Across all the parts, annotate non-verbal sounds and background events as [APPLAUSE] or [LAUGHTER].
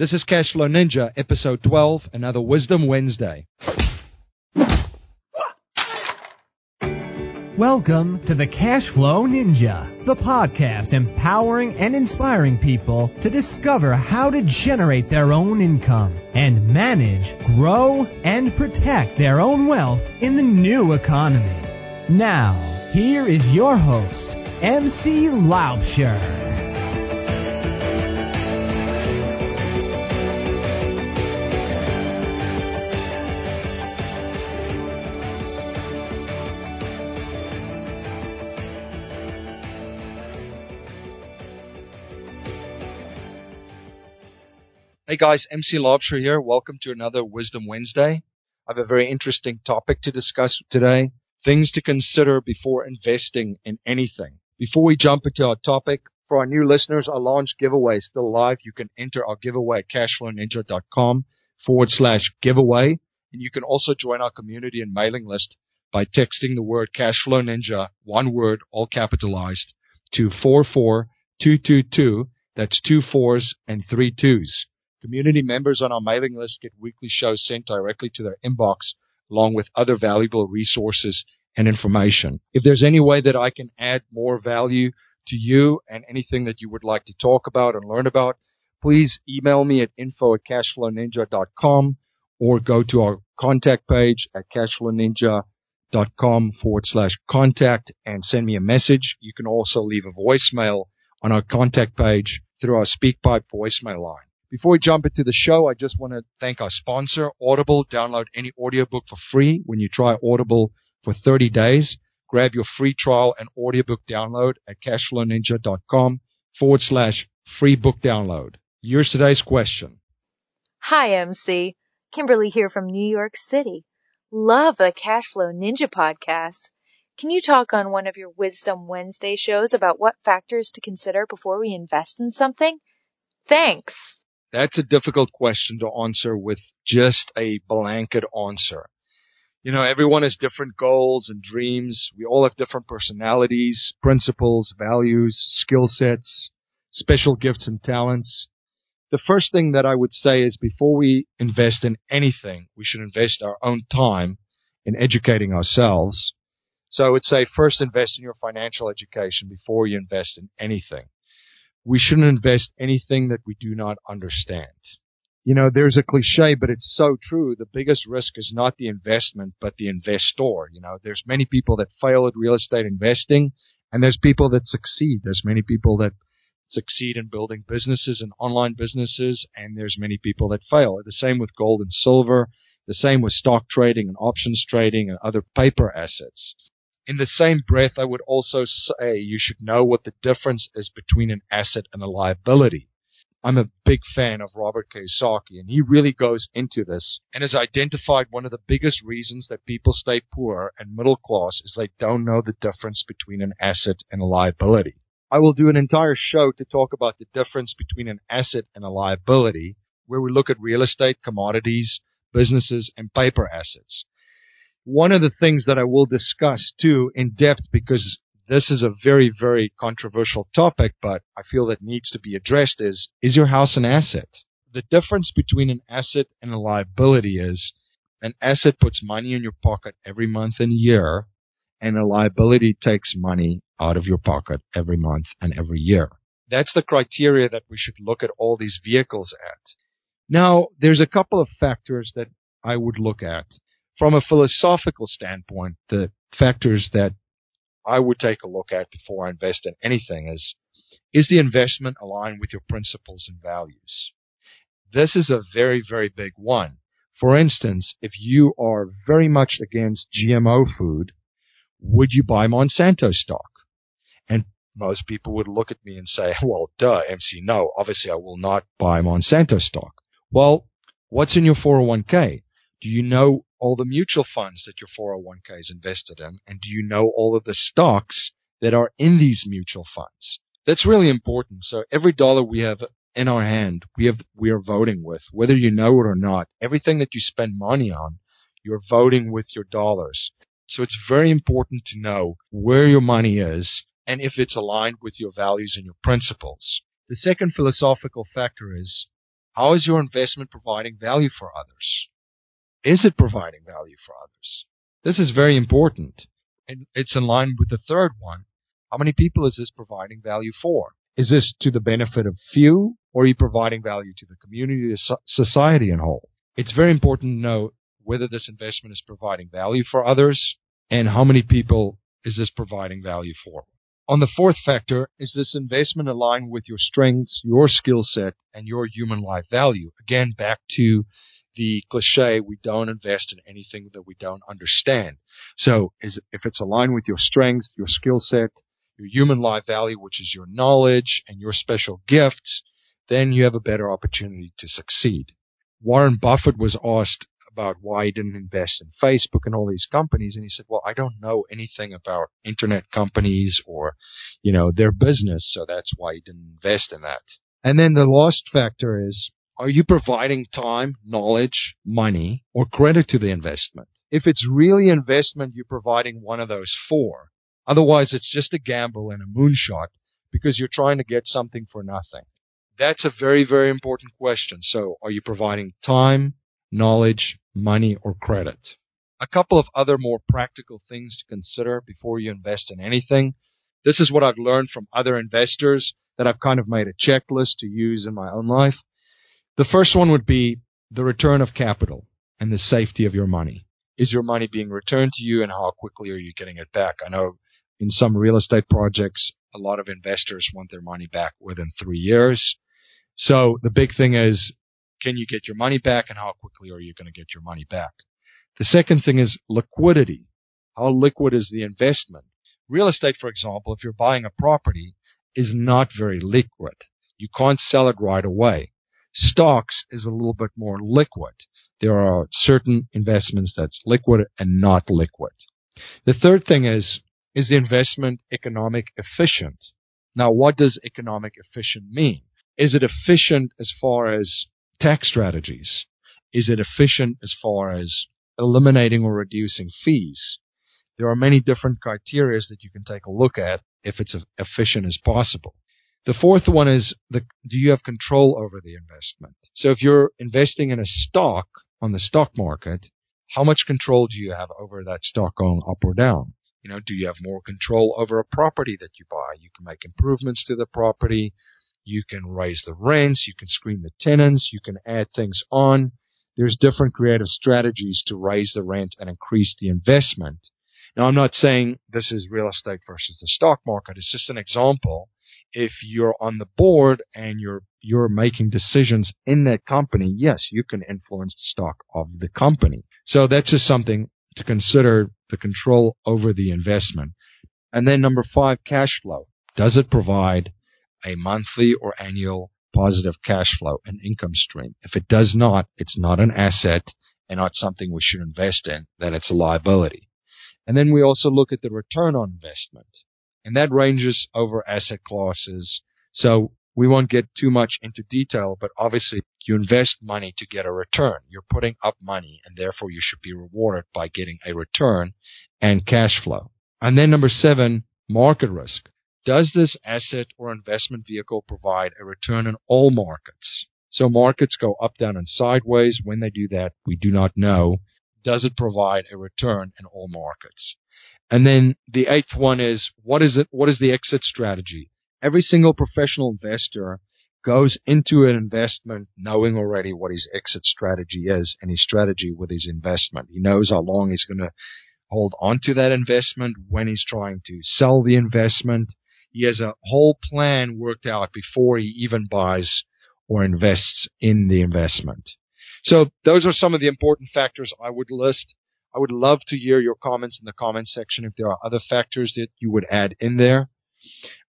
This is Cashflow Ninja, episode 12, another Wisdom Wednesday. Welcome to the Cashflow Ninja, the podcast empowering and inspiring people to discover how to generate their own income and manage, grow, and protect their own wealth in the new economy. Now, here is your host, MC Laubscher. Hey guys, MC Laubscher here. Welcome to another Wisdom Wednesday. I have a very interesting topic to discuss today. Things to consider before investing in anything. Before we jump into our topic, for our new listeners, our launch giveaway is still live. You can enter our giveaway at cashflowninja.com forward slash giveaway. And you can also join our community and mailing list by texting the word Cashflow Ninja, one word, all capitalized, to 44222. That's two fours and three twos. Community members on our mailing list get weekly shows sent directly to their inbox along with other valuable resources and information. If there's any way that I can add more value to you and anything that you would like to talk about and learn about, please email me at info at cashflowninja.com or go to our contact page at cashflowninja.com forward slash contact and send me a message. You can also leave a voicemail on our contact page through our SpeakPipe voicemail line. Before we jump into the show, I just want to thank our sponsor, Audible. Download any audiobook for free when you try Audible for 30 days. Grab your free trial and audiobook download at cashflowninja.com forward slash free book download. Here's today's question. Hi, MC. Kimberly here from New York City. Love the Cashflow Ninja podcast. Can you talk on one of your Wisdom Wednesday shows about what factors to consider before we invest in something? Thanks. That's a difficult question to answer with just a blanket answer. You know, everyone has different goals and dreams. We all have different personalities, principles, values, skill sets, special gifts and talents. The first thing that I would say is before we invest in anything, we should invest our own time in educating ourselves. So I would say first invest in your financial education before you invest in anything we shouldn't invest anything that we do not understand. You know, there's a cliche, but it's so true. The biggest risk is not the investment, but the investor. You know, there's many people that fail at real estate investing and there's people that succeed. There's many people that succeed in building businesses and online businesses and there's many people that fail. The same with gold and silver. The same with stock trading and options trading and other paper assets. In the same breath, I would also say you should know what the difference is between an asset and a liability. I'm a big fan of Robert Kiyosaki, and he really goes into this and has identified one of the biggest reasons that people stay poor and middle class is they don't know the difference between an asset and a liability. I will do an entire show to talk about the difference between an asset and a liability, where we look at real estate, commodities, businesses, and paper assets one of the things that I will discuss too in depth because this is a very, very controversial topic, but I feel that needs to be addressed is, is your house an asset? The difference between an asset and a liability is an asset puts money in your pocket every month and year, and a liability takes money out of your pocket every month and every year. That's the criteria that we should look at all these vehicles at. Now, there's a couple of factors that I would look at from a philosophical standpoint, the factors that I would take a look at before I invest in anything is is the investment aligned with your principles and values? This is a very, very big one. For instance, if you are very much against GMO food, would you buy Monsanto stock? And most people would look at me and say, [LAUGHS] well, duh, MC, no, obviously I will not buy Monsanto stock. Well, what's in your 401k? Do you know all the mutual funds that your 401k is invested in? And do you know all of the stocks that are in these mutual funds? That's really important. So every dollar we have in our hand, we have, we are voting with, whether you know it or not. Everything that you spend money on, you're voting with your dollars. So it's very important to know where your money is and if it's aligned with your values and your principles. The second philosophical factor is How is your investment providing value for others? Is it providing value for others? This is very important. And it's in line with the third one. How many people is this providing value for? Is this to the benefit of few or are you providing value to the community, society in whole? It's very important to know whether this investment is providing value for others and how many people is this providing value for. On the fourth factor, is this investment aligned with your strengths, your skill set, and your human life value? Again, back to the cliche, we don't invest in anything that we don't understand. So is, if it's aligned with your strengths, your skill set, your human life value, which is your knowledge and your special gifts, then you have a better opportunity to succeed. Warren Buffett was asked about why he didn't invest in Facebook and all these companies. And he said, well, I don't know anything about internet companies or, you know, their business. So that's why he didn't invest in that. And then the last factor is, are you providing time, knowledge, money, or credit to the investment? If it's really investment, you're providing one of those four. Otherwise, it's just a gamble and a moonshot because you're trying to get something for nothing. That's a very, very important question. So are you providing time, knowledge, money, or credit. A couple of other more practical things to consider before you invest in anything. This is what I've learned from other investors that I've kind of made a checklist to use in my own life. The first one would be the return of capital and the safety of your money. Is your money being returned to you and how quickly are you getting it back? I know in some real estate projects, a lot of investors want their money back within three years. So the big thing is can you get your money back and how quickly are you going to get your money back? The second thing is liquidity. How liquid is the investment? Real estate, for example, if you're buying a property, is not very liquid. You can't sell it right away. Stocks is a little bit more liquid. There are certain investments that's liquid and not liquid. The third thing is, is the investment economic efficient? Now, what does economic efficient mean? Is it efficient as far as tax strategies? Is it efficient as far as eliminating or reducing fees? There are many different criteria that you can take a look at if it's efficient as possible. The fourth one is the, do you have control over the investment? So if you're investing in a stock on the stock market, how much control do you have over that stock going up or down? You know, do you have more control over a property that you buy? You can make improvements to the property. You can raise the rents. You can screen the tenants. You can add things on. There's different creative strategies to raise the rent and increase the investment. Now, I'm not saying this is real estate versus the stock market. It's just an example. If you're on the board and you're you're making decisions in that company, yes, you can influence the stock of the company. So that's just something to consider the control over the investment. And then number five, cash flow. Does it provide a monthly or annual positive cash flow, an income stream. If it does not, it's not an asset and not something we should invest in, then it's a liability. And then we also look at the return on investment. And that ranges over asset classes. So we won't get too much into detail, but obviously you invest money to get a return. You're putting up money and therefore you should be rewarded by getting a return and cash flow. And then number seven, market risk. Does this asset or investment vehicle provide a return in all markets? So markets go up, down, and sideways. When they do that, we do not know. Does it provide a return in all markets? And then the eighth one is what is it? What is the exit strategy? Every single professional investor goes into an investment knowing already what his exit strategy is and his strategy with his investment. He knows how long he's going to hold on to that investment, when he's trying to sell the investment, he has a whole plan worked out before he even buys or invests in the investment. So those are some of the important factors I would list. I would love to hear your comments in the comments section if there are other factors that you would add in there.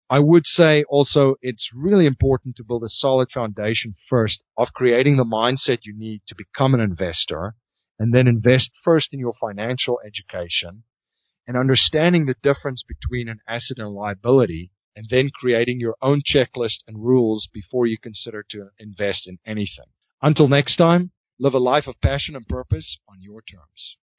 I would say also it's really important to build a solid foundation first of creating the mindset you need to become an investor and then invest first in your financial education and understanding the difference between an asset and a liability, and then creating your own checklist and rules before you consider to invest in anything. Until next time, live a life of passion and purpose on your terms.